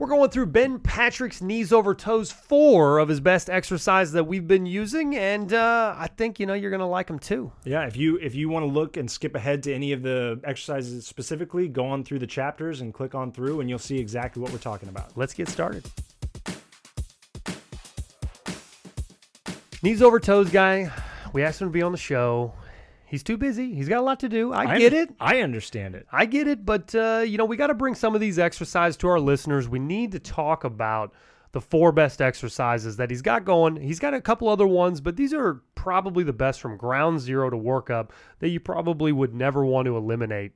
We're going through Ben Patrick's knees over toes, four of his best exercises that we've been using, and uh, I think you know you're gonna like them too. Yeah, if you if you want to look and skip ahead to any of the exercises specifically, go on through the chapters and click on through, and you'll see exactly what we're talking about. Let's get started. Knees over toes guy. We asked him to be on the show. He's too busy. He's got a lot to do. I, get it. I understand it. I get it, but uh, you know, we got to bring some of these exercises to our listeners. We need to talk about the four best exercises that he's got going. He's got a couple other ones, but these are probably the best from ground zero to work up that you probably would never want to eliminate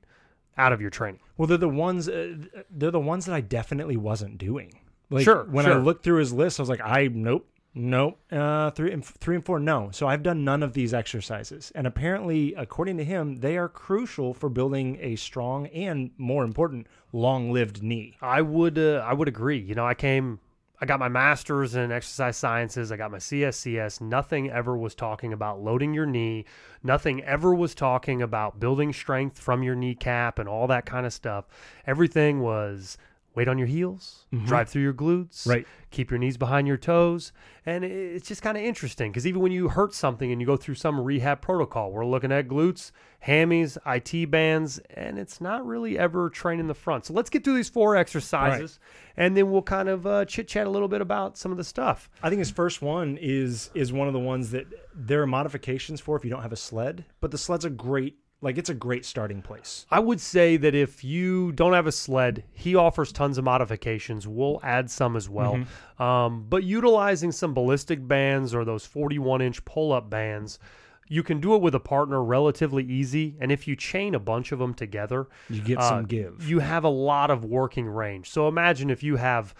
out of your training. Well, they're the ones. Uh, they're the ones that I definitely wasn't doing. Like, Sure, When I looked through his list, I was like, I nope, nope. Uh, three and three and four, no. So I've done none of these exercises, and apparently, according to him, they are crucial for building a strong and, more important, long-lived knee. I would uh, I would agree. You know, I came I got my masters in exercise sciences, I got my CSCS. Nothing ever was talking about loading your knee. Nothing ever was talking about building strength from your kneecap and all that kind of stuff. Everything was weight on your heels, drive through your glutes, Right. keep your knees behind your toes. And it's just kind of interesting because even when you hurt something and you go through some rehab protocol, we're looking at glutes, hammies, IT bands, and it's not really ever training the front. So let's get through these four exercises and then we'll kind of uh, chit chat a little bit about some of the stuff. I think his first one is is one of the ones that there are modifications for if you don't have a sled, but the sled's a great like it's a great starting place. I would say that if you don't have a sled, he offers tons of modifications. We'll add some as well. Um, but utilizing some ballistic bands or those 41 inch pull up bands, you can do it with a partner relatively easy. And if you chain a bunch of them together, You get uh, some give. you have a lot of working range. So imagine if you have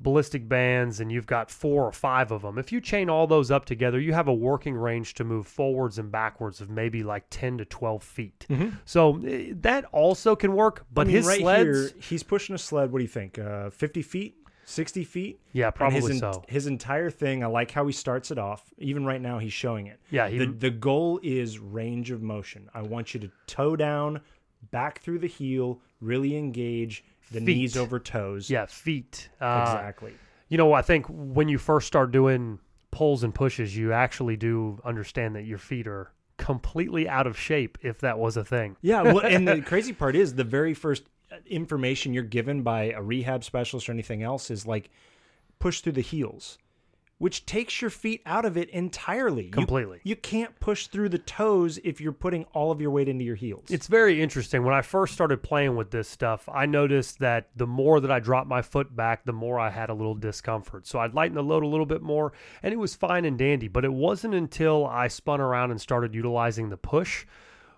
ballistic bands and you've got four or five of them. If you chain all those up together, you have a working range to move forwards and backwards of maybe like 10 to 12 feet. So eh, that also can work, but Mm-hmm. I mean, his right sleds, here, he's pushing a sled. What do you think? Uh, Fifty feet, sixty feet? yeah, probably his, so. His entire thing, I like how he starts it off. Even right now, he's showing it. Yeah, he- the, the goal is range of motion. I want you to toe down, back through the heel, really engage the knees over toes. Yeah, feet. Uh, exactly. You know, I think when you first start doing pulls and pushes, you actually do understand that your feet are completely out of shape if that was a thing. Yeah, well, and the crazy part is the very first uh, information you're given by a rehab specialist or anything else is like push through the heels, which takes your feet out of it entirely. You- Completely. You, can't push through the toes if you're putting all of your weight into your heels. It's very interesting. When I first started playing with this stuff, I noticed that the more that I dropped my foot back, the more I had a little discomfort. So I'd lighten the load a little bit more, and it was fine and dandy. But it wasn't until I spun around and started utilizing the push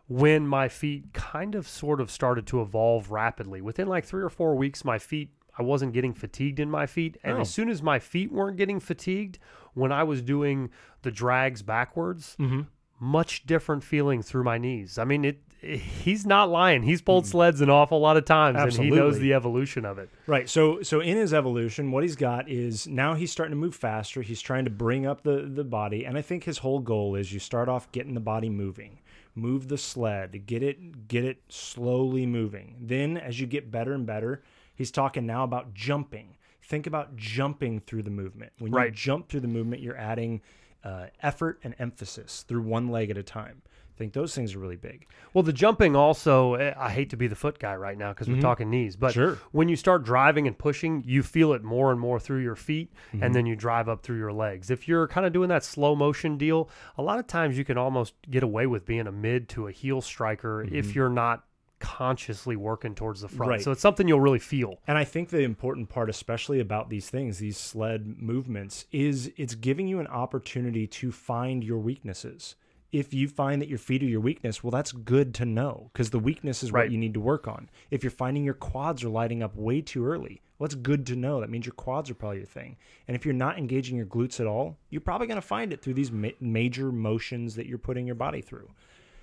when my feet kind of sort of started to evolve rapidly. Within like three or four weeks, my feet, I wasn't getting fatigued in my feet. And Oh. as soon as my feet weren't getting fatigued, when I was doing the drags backwards, mm-hmm. much different feeling through my knees. I mean, it. He's not lying. He's pulled mm-hmm. sleds an awful lot of times, and he knows. The evolution of it. Right. So so in his evolution, what he's got is now he's starting to move faster. He's trying to bring up the the body, and I think his whole goal is you start off getting the body moving, move the sled, get it get it slowly moving. Then as you get better and better, he's talking now about jumping. Think about jumping through the movement. When you jump through the movement, you're adding uh, effort and emphasis through one leg at a time. I think those things are really big. Well, the jumping also, eh, I hate to be the foot guy right now because we're talking knees, but Sure. when you start driving and pushing, you feel it more and more through your feet, and then you drive up through your legs. If you're kind of doing that slow motion deal, a lot of times you can almost get away with being a mid to a heel striker if you're not consciously working towards the front. Right. So it's something you'll really feel. And I think the important part, especially about these things, these sled movements, is it's giving you an opportunity to find your weaknesses. If you find that your feet are your weakness, well, that's good to know because the weakness is Right. what you need to work on. If you're finding your quads are lighting up way too early, well, that's good to know. That means your quads are probably your thing. And if you're not engaging your glutes at all, you're probably going to find it through these ma- major motions that you're putting your body through.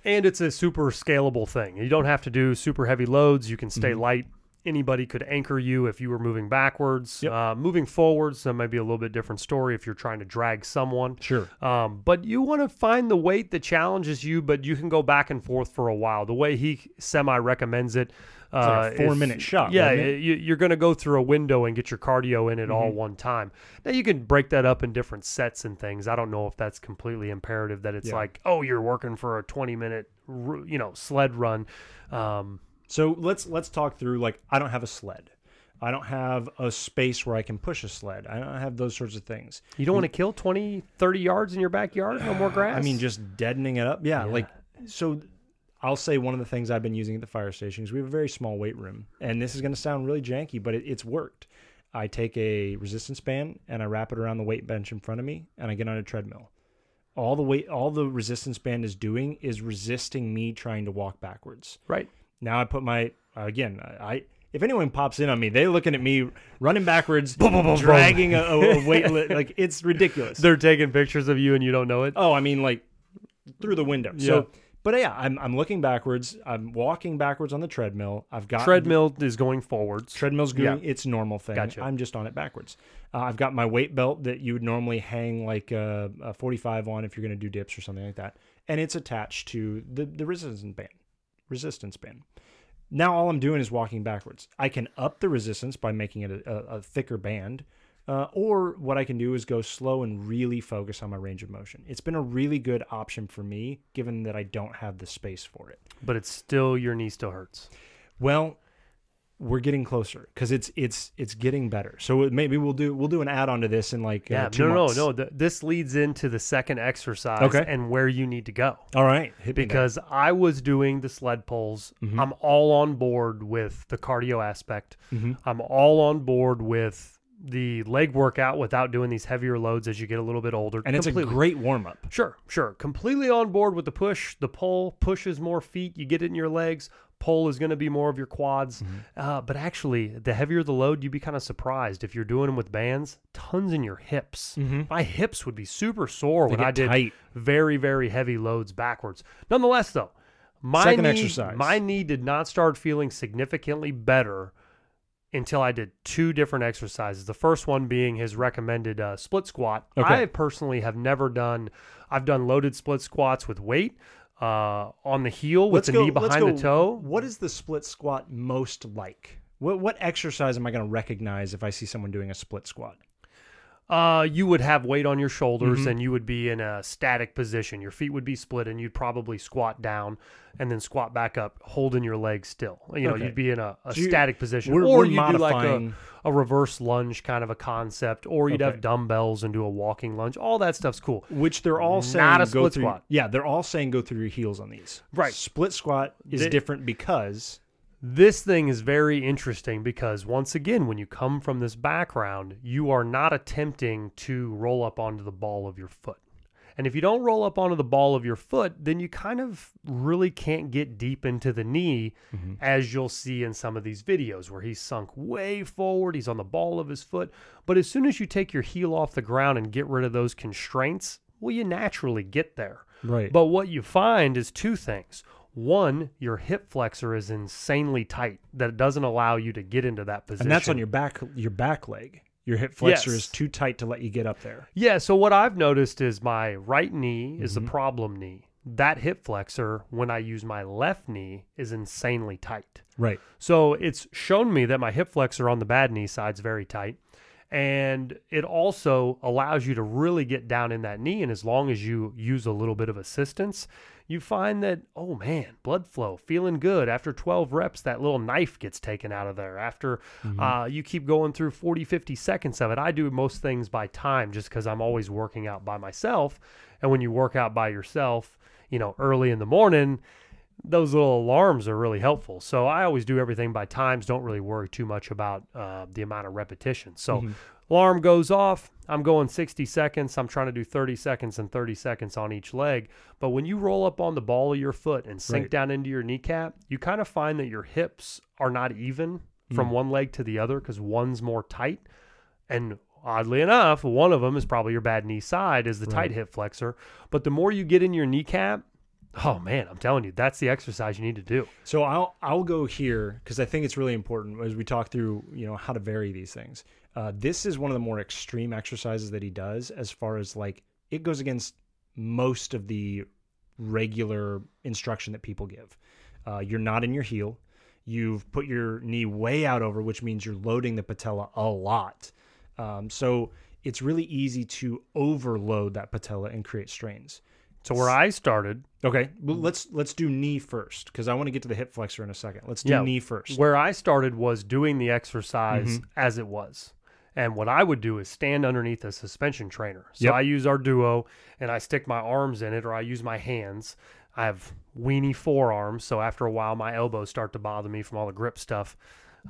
And it's a super scalable thing. You don't have to do super heavy loads. You can stay Mm-hmm. light anybody could anchor you if you were moving backwards. Yep. Uh, moving forwards, that might be a little bit different story if you're trying to drag someone. Sure. Um, but you want to find the weight that challenges you, but you can go back and forth for a while. The way he semi recommends it, like uh, a four-minute shot, Yeah, it? you, you're going to go through a window and get your cardio in at all Mhm. one time. Now you can break that up in different sets and things. I don't know if that's completely imperative that it's Yeah. like, oh, you're working for a 20 minute, you know, sled run. Um, So let's let's talk through like I don't have a sled. I don't have a space where I can push a sled. I don't have those sorts of things. you don't want to kill 20, 30 yards in your backyard? No more grass? I mean, just deadening it up. Yeah, Yeah. like so. I'll say one of the things I've been using at the fire station is we have a very small weight room, and this is going to sound really janky, but it, it's worked. I take a resistance band and I wrap it around the weight bench in front of me, and I get on a treadmill. All the weight, all the resistance band is doing is resisting me trying to walk backwards. right. Now I put my again. I if anyone pops in on me, they're looking at me running backwards, dragging a, a, weight li- like it's ridiculous. They're taking pictures of you and you don't know it. Oh, I mean like through the window. Yeah. So, but yeah, I'm I'm looking backwards. I'm walking backwards on the treadmill. I've got Treadmill is going forwards. treadmill's doing its normal thing. Gotcha. I'm just on it backwards. Uh, I've got my weight belt that you would normally hang like a, a 45 on if you're going to do dips or something like that, and it's attached to the the resistance band. Resistance band. Now all I'm doing is walking backwards. I can up the resistance by making it a, a, a thicker band, uh, or what I can do is go slow and really focus on my range of motion. It's been a really good option for me, given that I don't have the space for it. but it's still your knee still hurts. Well, we're getting closer because it's it's it's getting better. So maybe we'll do we'll do an add on to this in like Yeah, uh, no, no, no. Th- this leads into the second exercise Okay. and where you need to go. All right. Because I was doing the sled pulls. Mhm. I'm all on board with the cardio aspect. Mhm. I'm all on board with the leg workout without doing these heavier loads as you get a little bit older. and it's a great warm up. Sure, sure. Completely on board with the push. The pull pushes more feet. You get it in your legs. Pull is going to be more of your quads. Mm-hmm. Uh, but actually, the heavier the load, you'd be kind of surprised if you're doing them with bands. Tons in your hips. Mhm. My hips would be super sore They when I did tight. very, very heavy loads backwards. Nonetheless, though, my Second knee, exercise. my knee did not start feeling significantly better until I did two different exercises. The first one being his recommended uh, split squat. Okay. I personally have never done. I've done loaded split squats with weight uh, on the heel with Let's the go- knee behind go- the toe. What is the split squat most like? What what exercise am I going to recognize if I see someone doing a split squat? Uh, you would have weight on your shoulders Mhm. and you would be in a static position. Your feet would be split and you'd probably squat down and then squat back up, holding your legs still. You know, Okay. you'd be in a, a So static position. We're, or we're you do like a, a reverse lunge kind of a concept, or you'd Okay. have dumbbells and do a walking lunge. All that stuff's cool. which they're all saying Not a go split through, squat. Yeah, they're all saying go through your heels on these. Right. Split squat is They- different because This thing is very interesting because once again, when you come from this background, you are not attempting to roll up onto the ball of your foot. And if you don't roll up onto the ball of your foot, then you kind of really can't get deep into the knee, mm-hmm. as you'll see in some of these videos where he's sunk way forward, he's on the ball of his foot. But as soon as you take your heel off the ground and get rid of those constraints, well, you naturally get there. right. But what you find is two things. One, your hip flexor is insanely tight that it doesn't allow you to get into that position. and that's on your back your back leg. Your hip flexor Yes. is too tight to let you get up there. Yeah, so what I've noticed is my right knee is Mm-hmm. the problem knee. That hip flexor, when I use my left knee, is insanely tight. Right. So it's shown me that my hip flexor on the bad knee side's very tight. And it also allows you to really get down in that knee. And as long as you use a little bit of assistance, you find that, oh man, blood flow, feeling good. After 12 reps, that little knife gets taken out of there. After uh, you keep going through 40, 50 seconds of it, I do most things by time just because I'm always working out by myself. And when you work out by yourself, you know, early in the morning, those little alarms are really helpful. So I always do everything by times. Don't really worry too much about uh, the amount of repetitions. So alarm goes off. I'm going 60 seconds. I'm trying to do 30 seconds and 30 seconds on each leg. But when you roll up on the ball of your foot and sink Right. down into your kneecap, you kind of find that your hips are not even from one leg to the other because one's more tight. And oddly enough, one of them is probably your bad knee side, is the tight hip flexor. But the more you get in your kneecap, Oh man, I'm telling you, that's the exercise you need to do. So I'll I'll go here because I think it's really important as we talk through you know how to vary these things. Uh, this is one of the more extreme exercises that he does as far as like it goes against most of the regular instruction that people give. Uh, you're not in your heel. You've put your knee way out over, which means you're loading the patella a lot. Um, so it's really easy to overload that patella and create strains. So where I started, Okay, well, let's let's do knee first because I want to get to the hip flexor in a second. Let's do Yeah, knee first. where I started was doing the exercise Mhm. as it was. And what I would do is stand underneath a suspension trainer. So Yep. I use our duo and I stick my arms in it or I use my hands. I have weenie forearms, so after a while my elbows start to bother me from all the grip stuff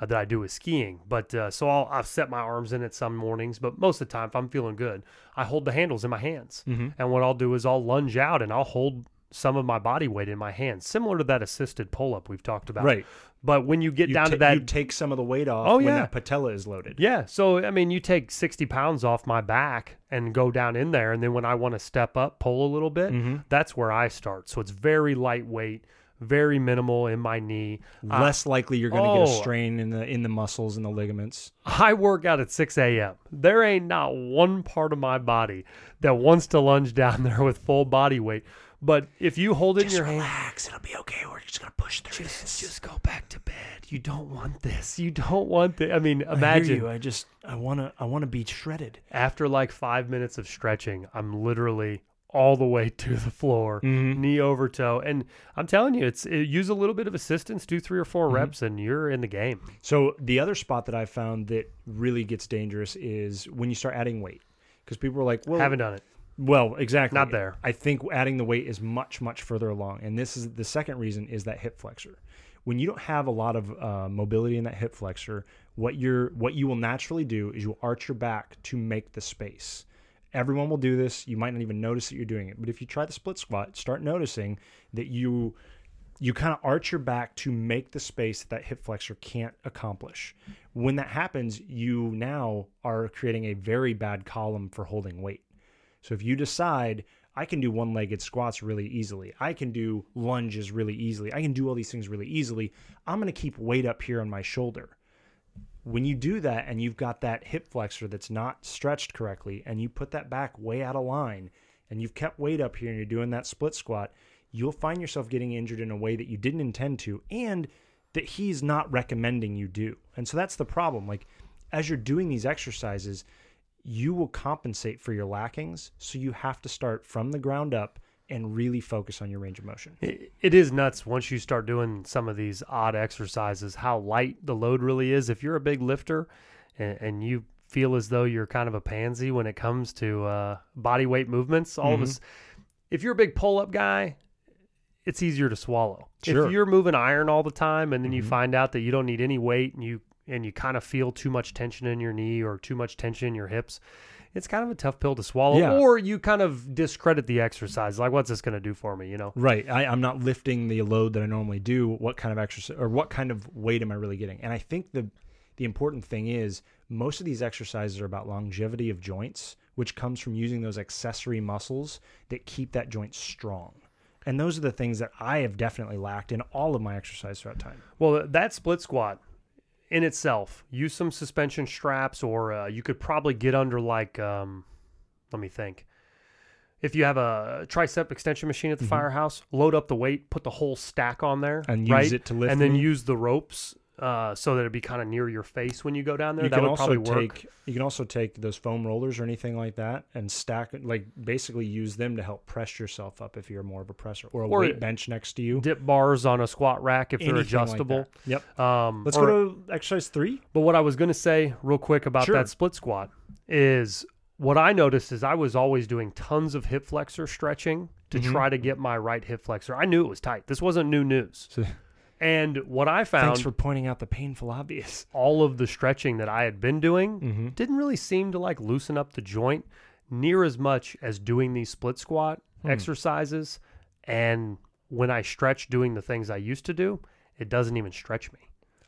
uh, that I do with skiing. But uh, so I'll I've set my arms in it some mornings, but most of the time if I'm feeling good, I hold the handles in my hands. Mhm. And what I'll do is I'll lunge out and I'll hold some of my body weight in my hands, similar to that assisted pull up we've talked about. Right. But when you get You down ta- to that you take some of the weight off Oh, when yeah. that patella is loaded. Yeah. So, I mean, you take 60 pounds off my back and go down in there. And then when I want to step up, pull a little bit, Mhm. that's where I start. So it's very lightweight, very minimal in my knee. Uh, Less likely you're going to get a oh. strain in the in the muscles and the ligaments. I work out at 6 a.m. There ain't not one part of my body that wants to lunge down there with full body weight. But if you hold it in your hand, relax. It'll be okay. We're just going to push through just, just go back to bed. You don't want this. You don't want this. I mean, imagine. I just I want to I want to be shredded. after like five minutes of stretching, I'm literally all the way to the floor, Mhm. knee over toe. And I'm telling you, it's it, use a little bit of assistance, do three or 4 Mm-hmm. reps, and you're in the game. So the other spot that I found that really gets dangerous is when you start adding weight. Because people are like, well, Haven't done it. Well, exactly. Not there. I think adding the weight is much, much further along. And this is the second reason is that hip flexor. When you don't have a lot of uh, mobility in that hip flexor, what you're what you will naturally do is you'll arch your back to make the space. Everyone will do this. You might not even notice that you're doing it. But if you try the split squat, start noticing that you you kind of arch your back to make the space that, that hip flexor can't accomplish. When that happens, you now are creating a very bad column for holding weight. So if you decide I can do one-legged squats really easily, I can do lunges really easily, I can do all these things really easily, I'm going to keep weight up here on my shoulder. When you do that and you've got that hip flexor that's not stretched correctly and you put that back way out of line and you've kept weight up here and you're doing that split squat, you'll find yourself getting injured in a way that you didn't intend to and that he's not recommending you do. And so that's the problem. Like as you're doing these exercises, you will compensate for your lackings. So you have to start from the ground up and really focus on your range of motion. It, it is nuts once you start doing some of these odd exercises, how light the load really is. If you're a big lifter and, and you feel as though you're kind of a pansy when it comes to uh, body weight movements, all of us, if you're a big pull up guy, it's easier to swallow. Sure. If you're moving iron all the time and then you find out that you don't need any weight and you and you kind of feel too much tension in your knee or too much tension in your hips, it's kind of a tough pill to swallow. Yeah. Or you kind of discredit the exercise. Like, what's this going to do for me? You know? Right. I, I'm not lifting the load that I normally do. What kind of exercise or what kind of weight am I really getting? And I think the the important thing is most of these exercises are about longevity of joints, which comes from using those accessory muscles that keep that joint strong. And those are the things that I have definitely lacked in all of my exercise throughout time. Well, that split squat in itself, use some suspension straps, or uh, you could probably get under like, um, let me think. If you have a tricep extension machine at the firehouse, load up the weight, put the whole stack on there, Mm-hmm. And use it to lift and then use the ropes uh, so that it'd be kind of near your face when you go down there. you that can would also probably work. take you can also take those foam rollers or anything like that and stack like basically use them to help press yourself up if you're more of a presser or a Or- weight bench next to you. Dip bars on a squat rack if they're Anything like adjustable. Yep. um, Let's or- go to exercise three. But what I was going to say real quick about Sure. that split squat is what I noticed is I was always doing tons of hip flexor stretching to Mhm. try to get my right hip flexor. I knew it was tight. This wasn't new news. And what I found, thanks for pointing out the painful obvious. all of the stretching that I had been doing Mm-hmm. didn't really seem to like loosen up the joint near as much as doing these split squat Hmm. exercises. And when I stretch doing the things I used to do, it doesn't even stretch me.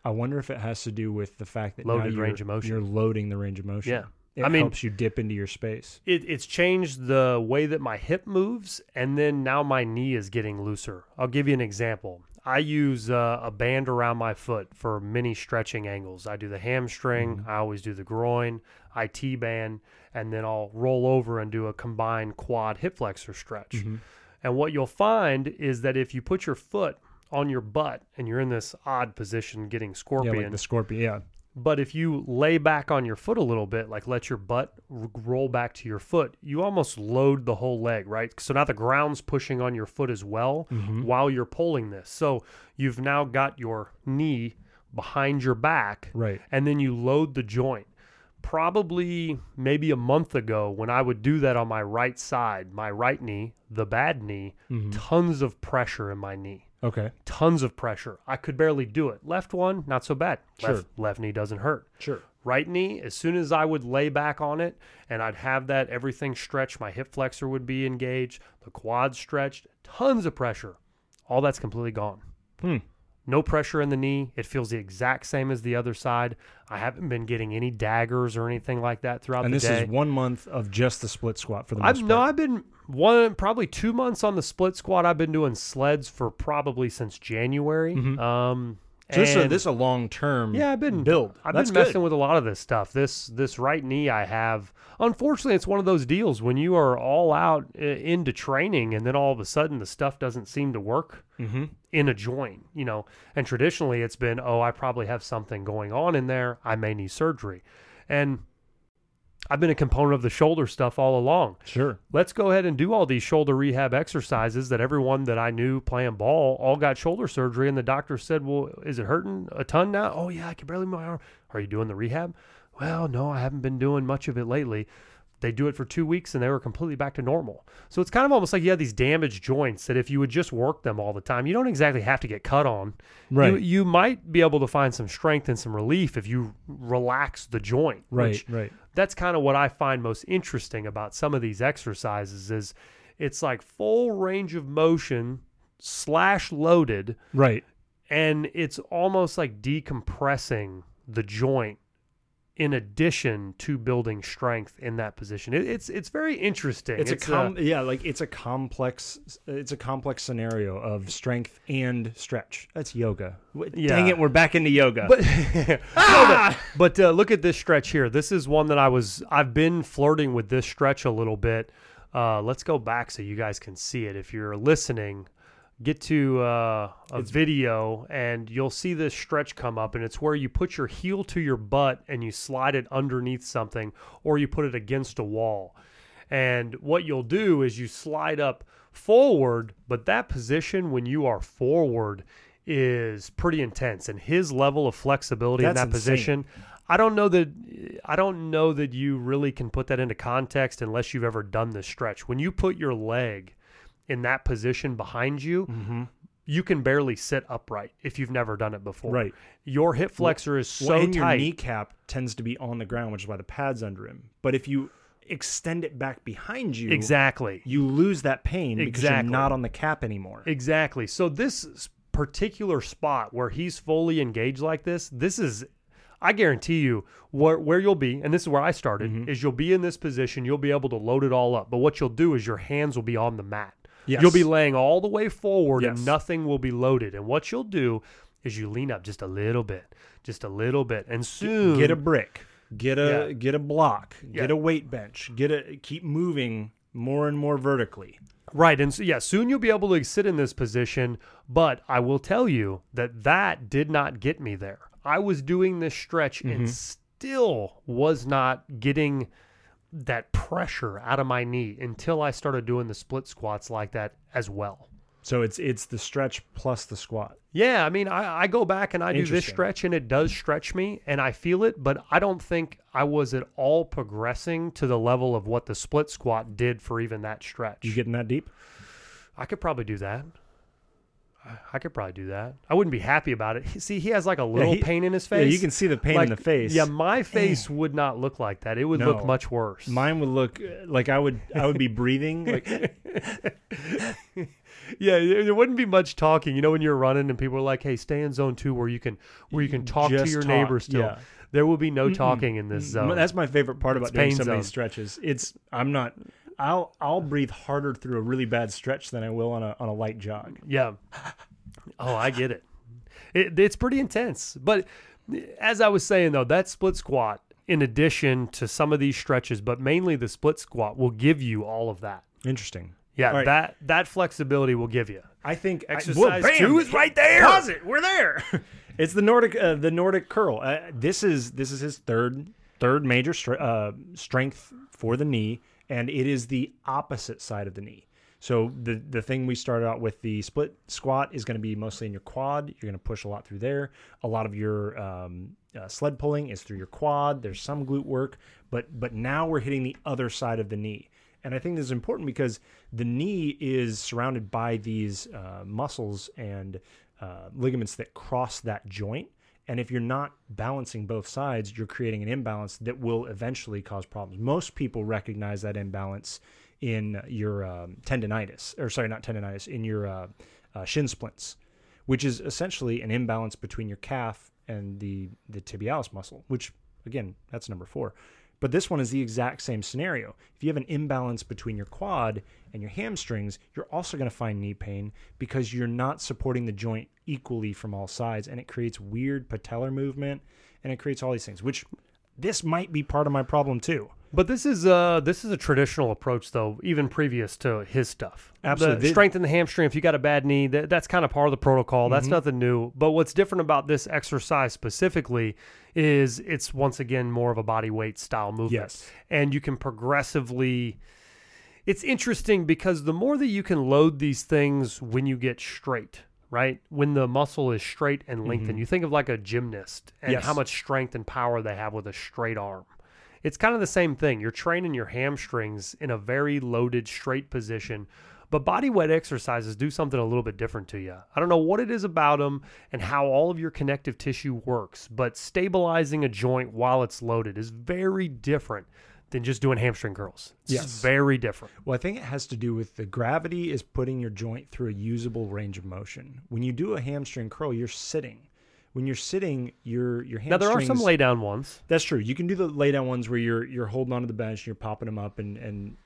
I wonder if it has to do with the fact that now Loaded you're, range of motion. You're loading the range of motion. Yeah. It I mean- helps you dip into your space. it, it's changed the way that my hip moves, and then now my knee is getting looser. I'll give you an example. I use uh, a band around my foot for many stretching angles. I do the hamstring, I always do the groin, I T band, and then I'll roll over and do a combined quad hip flexor stretch. And what you'll find is that if you put your foot on your butt and you're in this odd position getting Yeah, scorpion, like the scorpion. Yeah. But if you lay back on your foot a little bit, like let your butt r- roll back to your foot, you almost load the whole leg, right? So now the ground's pushing on your foot as well mm-hmm. while you're pulling this. So you've now got your knee behind your back, Right. and then you load the joint. Probably maybe a month ago, when I would do that on my right side, my right knee, the bad knee, mm-hmm. tons of pressure in my knee Okay. tons of pressure. I could barely do it. Left one, not so bad. Sure. Left, left knee doesn't hurt. Sure. Right knee, as soon as I would lay back on it and I'd have that everything stretched, my hip flexor would be engaged, the quad stretched, tons of pressure. All that's completely gone. Hmm. No pressure in the knee. It feels the exact same as the other side. I haven't been getting any daggers or anything like that throughout And the day. And this is one month of just the split squat for the most I've no. I've been one probably two months on the split squat. I've been doing sleds for probably since January. Um, So this is a, this is a long term. yeah, I've been build. I've That's been messing good. with a lot of this stuff. This this right knee I have. Unfortunately, it's one of those deals when you are all out uh, into training, and then all of a sudden the stuff doesn't seem to work Mm-hmm. in a joint. You know, and traditionally it's been, oh, I probably have something going on in there. I may need surgery, and I've been a component of the shoulder stuff all along Sure. let's go ahead and do all these shoulder rehab exercises that everyone that I knew playing ball all got shoulder surgery. And the doctor said, Well, is it hurting a ton now? Oh, yeah, I can barely move my arm. Are you doing the rehab? Well, no, I haven't been doing much of it lately. They do it for two weeks and they were completely back to normal. So it's kind of almost like you have these damaged joints that if you would just work them all the time, you don't exactly have to get cut on. Right. You, you might be able to find some strength and some relief if you relax the joint. Right. which right. that's kind of what I find most interesting about some of these exercises is it's like full range of motion slash loaded Right. and it's almost like decompressing the joint in addition to building strength in that position. It, it's it's very interesting. It's, a uh, com- yeah, like it's a complex it's a complex scenario of strength and stretch. That's yoga. W- Dang it, we're back into yoga. But, No, but, but, uh, look at this stretch here. This is one that I was I've been flirting with this stretch a little bit. Uh, let's go back so you guys can see it. If you're listening, get to uh, a video and you'll see this stretch come up, and it's where you put your heel to your butt and you slide it underneath something, or you put it against a wall. And what you'll do is you slide up forward, but that position when you are forward is pretty intense. And his level of flexibility in that insane. position, I don't know that I don't know that you really can put that into context unless you've ever done this stretch. When you put your leg in that position behind you, Mm-hmm. you can barely sit upright if you've never done it before. Right. Your hip flexor is so well, and your tight. kneecap tends to be on the ground, which is why the pad's under him. But if you extend it back behind you, exactly. you lose that pain because you're not on the cap anymore. Exactly. So this particular spot where he's fully engaged like this, this is I guarantee you where where you'll be, and this is where I started, Mm-hmm. is you'll be in this position, you'll be able to load it all up. But what you'll do is your hands will be on the mat. Yes. You'll be laying all the way forward and nothing will be loaded. And what you'll do is you lean up just a little bit, just a little bit. And soon get a brick, get a Yeah. get a block, Yeah. get a weight bench, get a keep moving more and more vertically. Right. And so, yeah, soon you'll be able to sit in this position. But I will tell you that that did not get me there. I was doing this stretch and mm-hmm. still was not getting that pressure out of my knee until I started doing the split squats like that as well. So it's it's the stretch plus the squat. Yeah, I mean, I, I go back and I do this stretch and it does stretch me and I feel it, but I don't think I was at all progressing to the level of what the split squat did for even that stretch. You getting that deep? I could probably do that. I- I could probably do that. I wouldn't be happy about it. See, he has like a little he- pain in his face. Yeah, you can see the pain Like, in the face. Yeah, my face would not look like that. It would look much worse. Mine would look uh, like I would I would be breathing like yeah, there wouldn't be much talking. You know, when you're running and people are like, "Hey, stay in zone two where you can where you can talk to your talk, neighbor still." yeah. There will be no talking in this zone. That's my favorite part about It's doing some of these stretches. It's I'm not. I'll I'll breathe harder through a really bad stretch than I will on a on a light jog. Yeah. Oh, I get it. it. It's pretty intense. But as I was saying, though, that split squat, in addition to some of these stretches, but mainly the split squat, will give you all of that. Interesting. Yeah, All right. that that flexibility will give you. I think I- Exercise Whoa, two is right there. Pause it. We're there. it's the Nordic uh, the Nordic curl. Uh, this is this is his third third major stre- uh, strength for the knee, and it is the opposite side of the knee. So the the thing we started out with the split squat is going to be mostly in your quad. You're going to push a lot through there. A lot of your um, uh, sled pulling is through your quad. There's some glute work, but but now we're hitting the other side of the knee. And I think this is important because the knee is surrounded by these uh, muscles and uh, ligaments that cross that joint. And if you're not balancing both sides, you're creating an imbalance that will eventually cause problems. Most people recognize that imbalance in your um, tendonitis, or sorry, not tendonitis, in your uh, uh, shin splints, which is essentially an imbalance between your calf and the the tibialis muscle. Which again, that's number four. But this one is the exact same scenario. If you have an imbalance between your quad and your hamstrings, you're also going to find knee pain because you're not supporting the joint equally from all sides. And it creates weird patellar movement and it creates all these things, which this might be part of my problem too. But this is uh this is a traditional approach though, even previous to his stuff. Absolutely. The strengthen the hamstring if you got a bad knee, that, that's kind of part of the protocol. That's Mm-hmm. nothing new. But what's different about this exercise specifically is it's once again more of a body weight style movement. Yes. And you can progressively it's interesting because the more that you can load these things when you get straight, right? When the muscle is straight and lengthened, you think of like a gymnast and Mm-hmm. Yes. how much strength and power they have with a straight arm. It's kind of the same thing. You're training your hamstrings in a very loaded, straight position, but body weight exercises do something a little bit different to you. I don't know what it is about them and how all of your connective tissue works, but stabilizing a joint while it's loaded is very different than just doing hamstring curls. It's Yes. very different. Well, I think it has to do with the gravity is putting your joint through a usable range of motion. When you do a hamstring curl, you're sitting. When you're sitting, your your hamstrings. Now there are some lay down ones. That's true. You can do the lay down ones where you're you're holding onto the bench and you're popping them up and and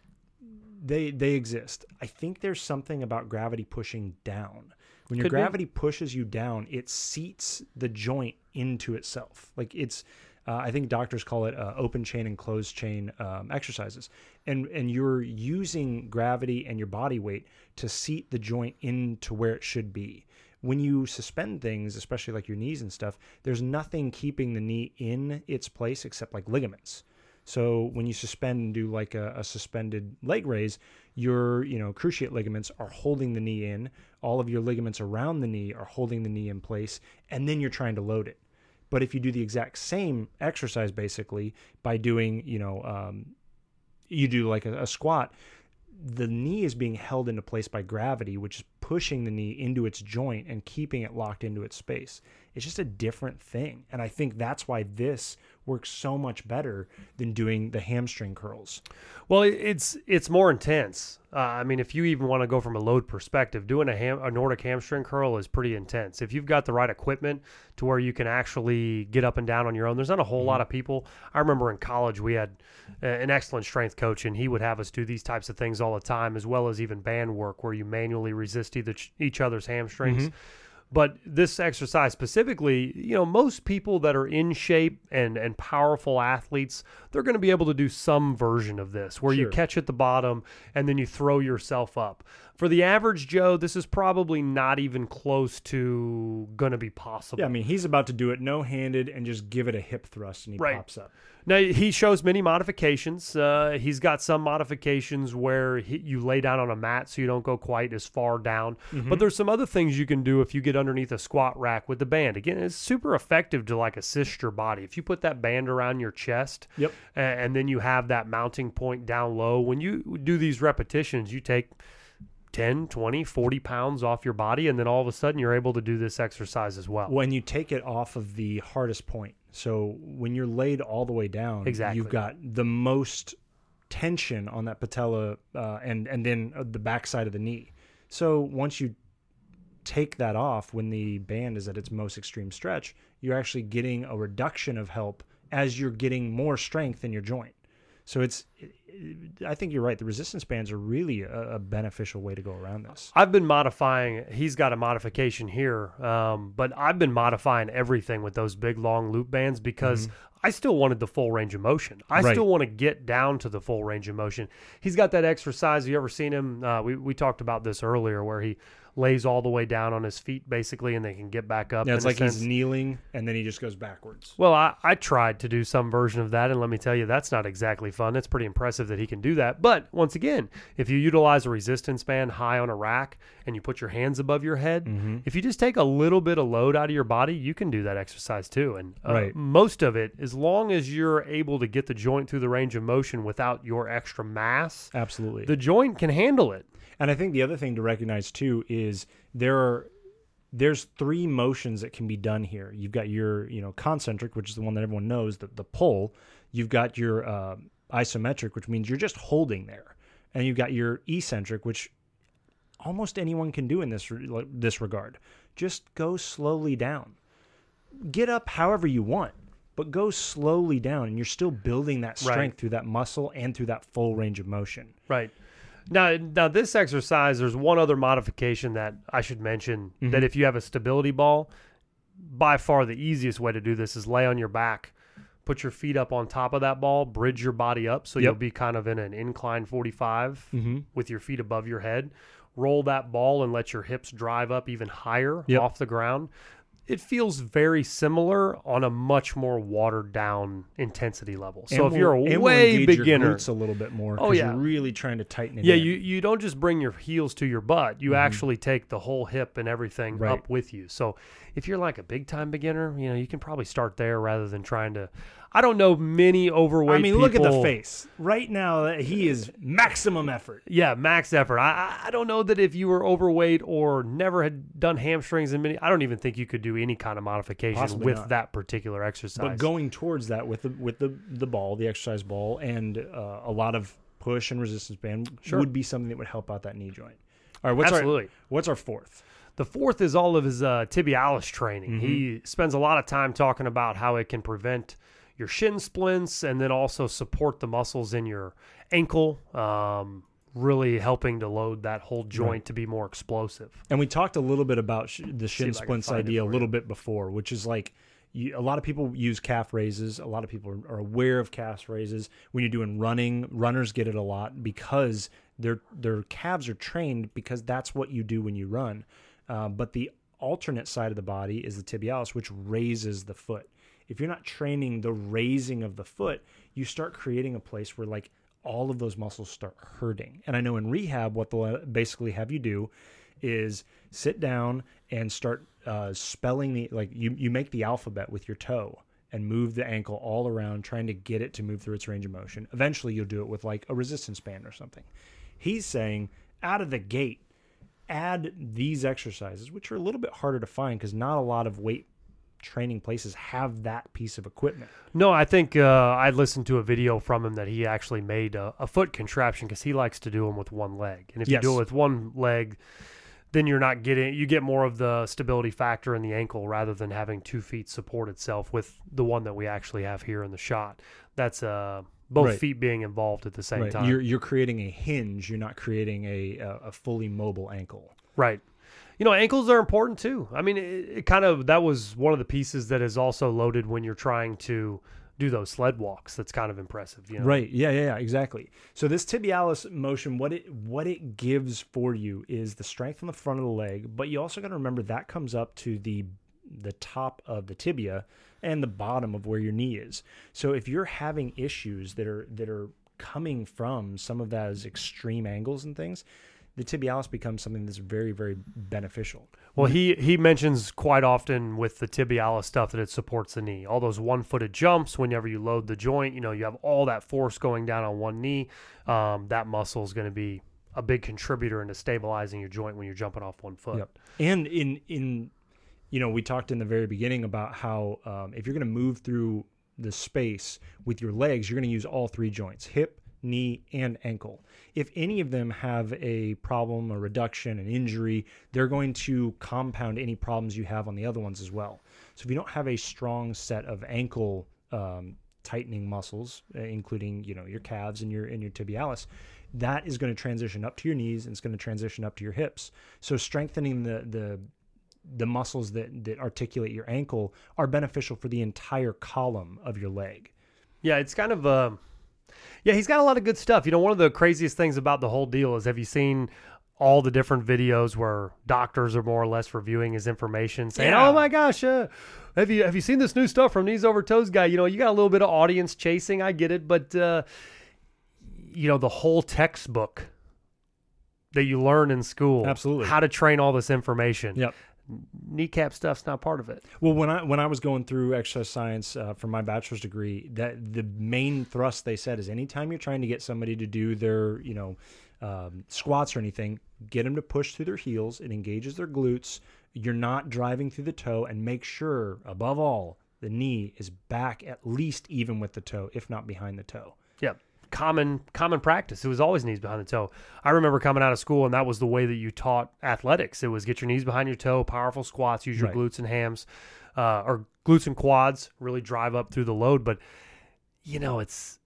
they they exist. I think there's something about gravity pushing down. When your Could be. gravity pushes you down, it seats the joint into itself. Like it's uh, I think doctors call it uh, open chain and closed chain um, exercises, and and you're using gravity and your body weight to seat the joint into where it should be when you suspend things, especially like your knees and stuff, there's nothing keeping the knee in its place except like ligaments. So when you suspend and do like a, a suspended leg raise, your you know cruciate ligaments are holding the knee in. All of your ligaments around the knee are holding the knee in place, and then you're trying to load it. But if you do the exact same exercise, basically by doing you know um, you do like a, a squat, the knee is being held into place by gravity, which is pushing the knee into its joint and keeping it locked into its space. It's just a different thing. And I think that's why this works so much better than doing the hamstring curls. Well, it's it's more intense. Uh, I mean, if you even want to go from a load perspective, doing a, ham, a Nordic hamstring curl is pretty intense. If you've got the right equipment to where you can actually get up and down on your own, there's not a whole lot of people. I remember in college we had uh, an excellent strength coach, and he would have us do these types of things all the time, as well as even band work where you manually resist each other's hamstrings. But this exercise specifically, you know, most people that are in shape and and powerful athletes, they're going to be able to do some version of this where you catch at the bottom and then you throw yourself up. For the average Joe, this is probably not even close to going to be possible. Yeah, I mean, he's about to do it no handed and just give it a hip thrust and he Right. pops up. Now he shows many modifications. Uh, he's got some modifications where he, you lay down on a mat so you don't go quite as far down. But there's some other things you can do if you get underneath a squat rack with the band. Again, it's super effective to like assist your body. If you put that band around your chest, Yep. a- and then you have that mounting point down low. When you do these repetitions, you take 10, 20, 40 pounds off your body, and then all of a sudden you're able to do this exercise as well. When you take it off of the hardest point. So when you're laid all the way down, Exactly. you've got the most tension on that patella uh, and and then uh, the backside of the knee. So once you take that off when the band is at its most extreme stretch, you're actually getting a reduction of help as you're getting more strength in your joint. So it's, I think you're right. The resistance bands are really a, a beneficial way to go around this. I've been modifying. He's got a modification here, um, but I've been modifying everything with those big long loop bands because I still wanted the full range of motion. I Right. still want to get down to the full range of motion. He's got that exercise. Have you ever seen him? Uh, we we talked about this earlier, where he lays all the way down on his feet basically, and they can get back up. Yeah, it's like he's kneeling and then he just goes backwards. Well, I, I tried to do some version of that, and let me tell you, that's not exactly fun. It's pretty impressive that he can do that. But once again, if you utilize a resistance band high on a rack and you put your hands above your head, Mm-hmm. if you just take a little bit of load out of your body, you can do that exercise too. And uh, Right. most of it, as long as you're able to get the joint through the range of motion without your extra mass, Absolutely. the joint can handle it. And I think the other thing to recognize too is there are there's three motions that can be done here. You've got your you know concentric, which is the one that everyone knows, the the pull. You've got your uh, isometric, which means you're just holding there, and you've got your eccentric, which almost anyone can do in this re- this regard. Just go slowly down. Get up however you want, but go slowly down, and you're still building that Right. strength through that muscle and through that full range of motion. Right. Now, now this exercise, there's one other modification that I should mention. Mm-hmm. That if you have a stability ball, by far the easiest way to do this is lay on your back, put your feet up on top of that ball, bridge your body up, so Yep. you'll be kind of in an incline 45 Mm-hmm. with your feet above your head. Roll that ball and let your hips drive up even higher Yep. off the ground. It feels very similar on a much more watered down intensity level. So if you're a and way beginner, glutes a little bit more. Oh, yeah. you're really trying to tighten it. yeah, in. you you don't just bring your heels to your butt. You actually take the whole hip and everything Mm-hmm. Right. up with you. So if you're like a big time beginner, you know, you can probably start there rather than trying to I don't know many overweight I mean, look at the face right now. He is maximum effort. Yeah, max effort. I I- don't know that if you were overweight or never had done hamstrings in many I don't even think you could do any kind of modification Possibly with not. that particular exercise. But going towards that with the with the the ball, the exercise ball, and uh, a lot of push and resistance band Sure. would be something that would help out that knee joint. All right, what's Absolutely. our what's our fourth? The fourth is all of his uh, tibialis training. He spends a lot of time talking about how it can prevent your shin splints and then also support the muscles in your ankle, um, really helping to load that whole joint to be more explosive. And we talked a little bit about sh- the shin if I can splints idea a little bit before, which is like you, a lot of people use calf raises. A lot of people are, are aware of calf raises. When you're doing running, runners get it a lot because their their calves are trained because that's what you do when you run. Uh, but the alternate side of the body is the tibialis, which raises the foot. If you're not training the raising of the foot, you start creating a place where like all of those muscles start hurting. And I know in rehab, what they'll basically have you do is sit down and start uh, spelling the like you you make the alphabet with your toe and move the ankle all around trying to get it to move through its range of motion eventually you'll do it with like a resistance band or something he's saying out of the gate add these exercises which are a little bit harder to find because not a lot of weight training places have that piece of equipment No, I think uh, I listened to a video from him that he actually made a, a foot contraption because he likes to do them with one leg. And if you do it with one leg, then you're not getting you get more of the stability factor in the ankle rather than having two feet support itself with the one that we actually have here in the shot. That's uh, both Right. feet being involved at the same time. you're you're creating a hinge you're not creating a a, a fully mobile ankle Right. You know, ankles are important too. I mean, it, it kind of that was one of the pieces that is also loaded when you're trying to do those sled walks. That's kind of impressive. You know? Right. Yeah, yeah, yeah, exactly. So this tibialis motion, what it what it gives for you is the strength on the front of the leg, but you also got to remember that comes up to the the top of the tibia and the bottom of where your knee is. So if you're having issues that are that are coming from some of those extreme angles and things, the tibialis becomes something that's very very beneficial. Well, he he mentions quite often with the tibialis stuff that it supports the knee. All those one-footed jumps, whenever you load the joint, you know, you have all that force going down on one knee. Um, that muscle is going to be a big contributor into stabilizing your joint when you're jumping off one foot. Yep. And in in you know, we talked in the very beginning about how um, if you're going to move through the space with your legs, you're going to use all three joints: hip, knee, and ankle. If any of them have a problem, a reduction, an injury, they're going to compound any problems you have on the other ones as well. So if you don't have a strong set of ankle um, tightening muscles, uh, including you know your calves and your and your tibialis, that is going to transition up to your knees and it's going to transition up to your hips. So strengthening the the the muscles that that articulate your ankle are beneficial for the entire column of your leg. Yeah, it's kind of uh, yeah, he's got a lot of good stuff. You know, one of the craziest things about the whole deal is have you seen all the different videos where doctors are more or less reviewing his information, saying, Yeah. "Oh my gosh, uh, have you have you seen this new stuff from knees over toes guy?" You know, you got a little bit of audience chasing. I get it, but uh, you know, the whole textbook that you learn in school, Absolutely. how to train all this information. Yep. Kneecap stuff's not part of it. Well, when I when I was going through exercise science uh, for my bachelor's degree, that the main thrust they said is anytime you're trying to get somebody to do their you know um, squats or anything, get them to push through their heels. It engages their glutes. You're not driving through the toe, and make sure above all the knee is back at least even with the toe, if not behind the toe. Yeah, common common practice. It was always knees behind the toe. I remember coming out of school, and that was the way that you taught athletics. It was get your knees behind your toe, powerful squats, use your Right. glutes and hams, uh, or glutes and quads. Really drive up through the load. But you know, it's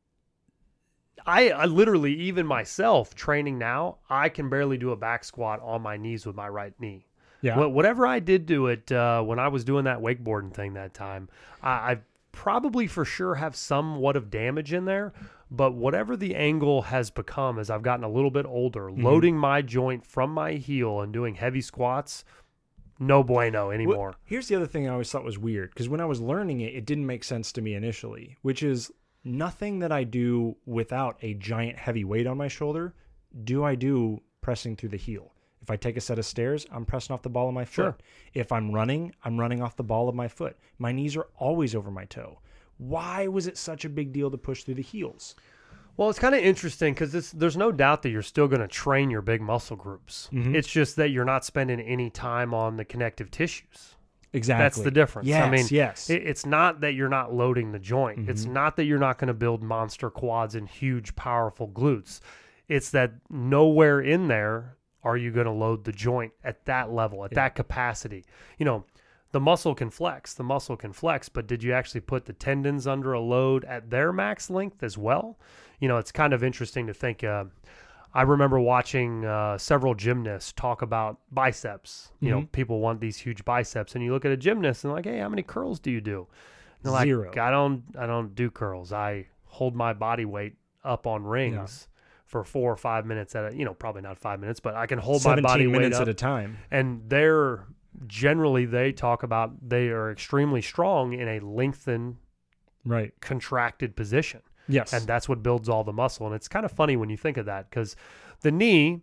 I, I literally even myself training now, I can barely do a back squat on my knees with my right knee. Yeah. Wha- Whatever I did do it uh, when I was doing that wakeboarding thing that time, I, I probably for sure have somewhat of damage in there. But whatever the angle has become as I've gotten a little bit older, mm-hmm. loading my joint from my heel and doing heavy squats, no bueno Well, anymore. here's the other thing I always thought was weird because when I was learning it, it didn't make sense to me initially, which is nothing that I do without a giant heavy weight on my shoulder do I do pressing through the heel. If I take a set of stairs, I'm pressing off the ball of my foot. Sure. If I'm running, I'm running off the ball of my foot. My knees are always over my toe. Why was it such a big deal to push through the heels? Well, it's kind of interesting because there's no doubt that you're still going to train your big muscle groups. Mhm. It's just that you're not spending any time on the connective tissues. Exactly. That's the difference. Yes, I mean, yes. it- it's not that you're not loading the joint. It's not that you're not going to build monster quads and huge, powerful glutes. It's that nowhere in there are you going to load the joint at that level, at that capacity. You know, the muscle can flex, the muscle can flex, but did you actually put the tendons under a load at their max length as well? You know, it's kind of interesting to think. Uh, I remember watching uh, several gymnasts talk about biceps. You know, people want these huge biceps, and you look at a gymnast and like, hey, how many curls do you do? And they're Zero. like, I don't, I don't do curls. I hold my body weight up on rings for four or five minutes at a, you know, probably not five minutes, but I can hold my 17 body weight minutes up at a time. and they're generally they talk about they are extremely strong in a lengthened Right. contracted position Yes. and that's what builds all the muscle and it's kind of funny when you think of that because the knee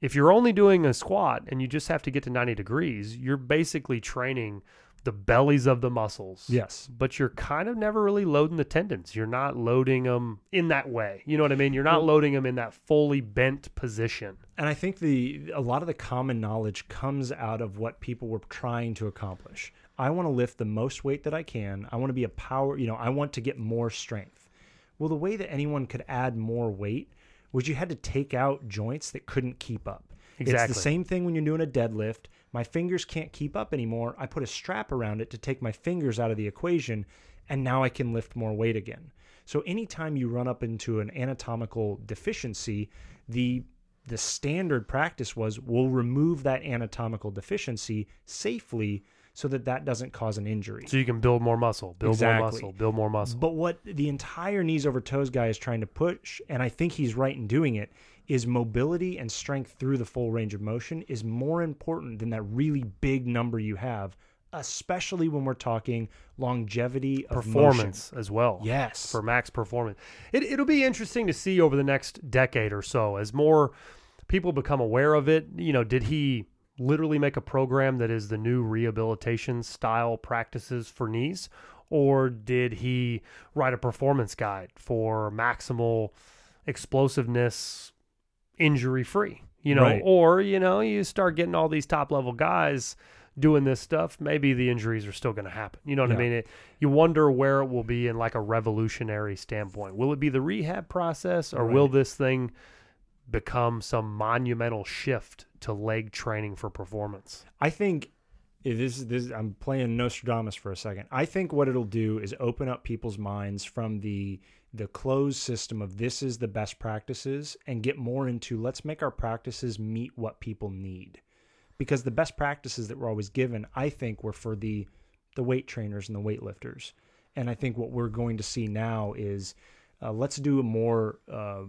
if you're only doing a squat and you just have to get to 90 degrees you're basically training the bellies of the muscles yes. but you're kind of never really loading the tendons you're not loading them in that way you know what i mean you're not loading them in that fully bent position And I think the a lot of the common knowledge comes out of what people were trying to accomplish. I want to lift the most weight that I can. I want to be a power, you know, I want to get more strength. Well, the way that anyone could add more weight was you had to take out joints that couldn't keep up. Exactly. It's the same thing when you're doing a deadlift. My fingers can't keep up anymore. I put a strap around it to take my fingers out of the equation, and now I can lift more weight again. So anytime you run up into an anatomical deficiency, the the standard practice was we'll remove that anatomical deficiency safely so that that doesn't cause an injury. so you can build more muscle build Exactly. more muscle build more muscle But what the entire knees over toes guy is trying to push, and I think he's right in doing it, is mobility and strength through the full range of motion is more important than that really big number you have, especially when we're talking longevity of motion. performance as well. Yes. For max performance. It, it'll be interesting to see over the next decade or so as more people become aware of it. You know, did he literally make a program that is the new rehabilitation style practices for knees? Or did he write a performance guide for maximal explosiveness injury free? You know, Right. or, you know, you start getting all these top level guys doing this stuff, maybe the injuries are still going to happen. You know what I mean? It, you wonder where it will be in like a revolutionary standpoint. Will it be the rehab process or will this thing become some monumental shift to leg training for performance? I think eh, this this I'm playing Nostradamus for a second. I think what it'll do is open up people's minds from the the closed system of this is the best practices and get more into let's make our practices meet what people need. Because the best practices that we're always given, I think, were for the the weight trainers and the weightlifters. And I think what we're going to see now is uh, let's do more uh,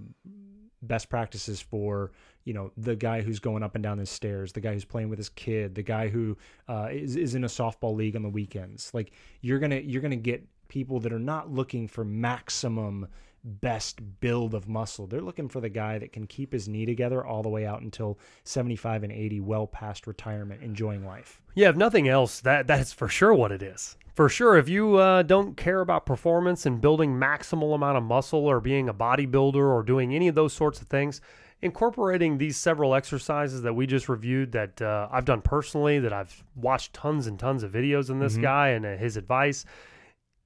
best practices for you know the guy who's going up and down the stairs, the guy who's playing with his kid, the guy who uh, is is in a softball league on the weekends. Like you're gonna you're gonna get people that are not looking for maximum best build of muscle. They're looking for the guy that can keep his knee together all the way out until 75 and 80, well past retirement, enjoying life. Yeah, if nothing else, that that's for sure what it is. For sure, if you uh, don't care about performance and building maximal amount of muscle or being a bodybuilder or doing any of those sorts of things, incorporating these several exercises that we just reviewed that uh, I've done personally, that I've watched tons and tons of videos on this Mhm. guy and uh, his advice,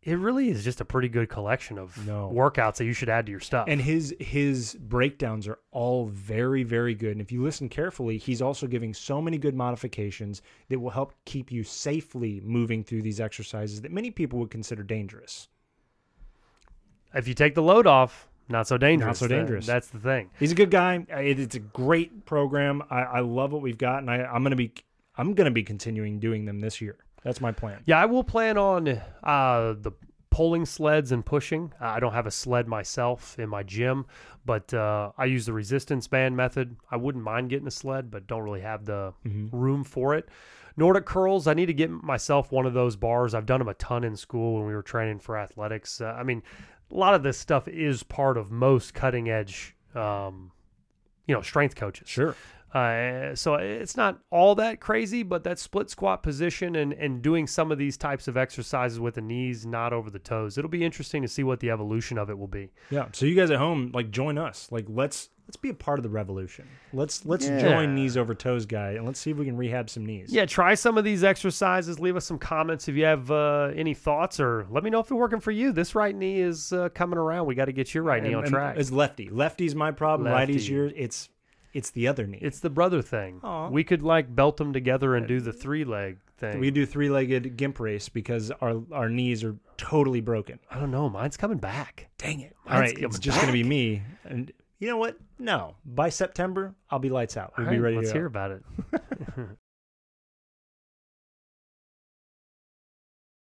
it really is just a pretty good collection of No. workouts that you should add to your stuff. And his his breakdowns are all very very good. And if you listen carefully, he's also giving so many good modifications that will help keep you safely moving through these exercises that many people would consider dangerous. if you take the load off, not so dangerous. Not so That- dangerous. that's the thing. He's a good guy. It's a great program. I, I love what we've got, and I, I'm gonna be I'm gonna be continuing doing them this year. That's my plan. Yeah, I will plan on uh, the pulling sleds and pushing. I don't have a sled myself in my gym, but uh, I use the resistance band method. I wouldn't mind getting a sled, but don't really have the room for it. Nordic curls, I need to get myself one of those bars. I've done them a ton in school when we were training for athletics. Uh, I mean, a lot of this stuff is part of most cutting edge, um, you know, strength coaches. Sure. Uh, so it's not all that crazy, but that split squat position and, and doing some of these types of exercises with the knees not over the toes, it'll be interesting to see what the evolution of it will be. Yeah. So you guys at home, like, join us. Like, let's let's be a part of the revolution. Let's let's Yeah. join knees over toes, guy, and let's see if we can rehab some knees. Yeah, try some of these exercises. Leave us some comments if you have uh, any thoughts, or let me know if they're working for you. This right knee is uh, coming around. We got to get your right knee on track. It's lefty. Lefty's my problem. Lefty. Righty's yours. It's it's the other knee. It's the brother thing. Aw. We could like belt them together and do the uh, three leg thing. we do three legged gimp race because our our knees are totally broken. I don't know. Mine's coming back. Dang it! All right, it's just gonna be me. And you know what? No, by September I'll be lights out. We'll All be right, ready Let's to go. hear about it.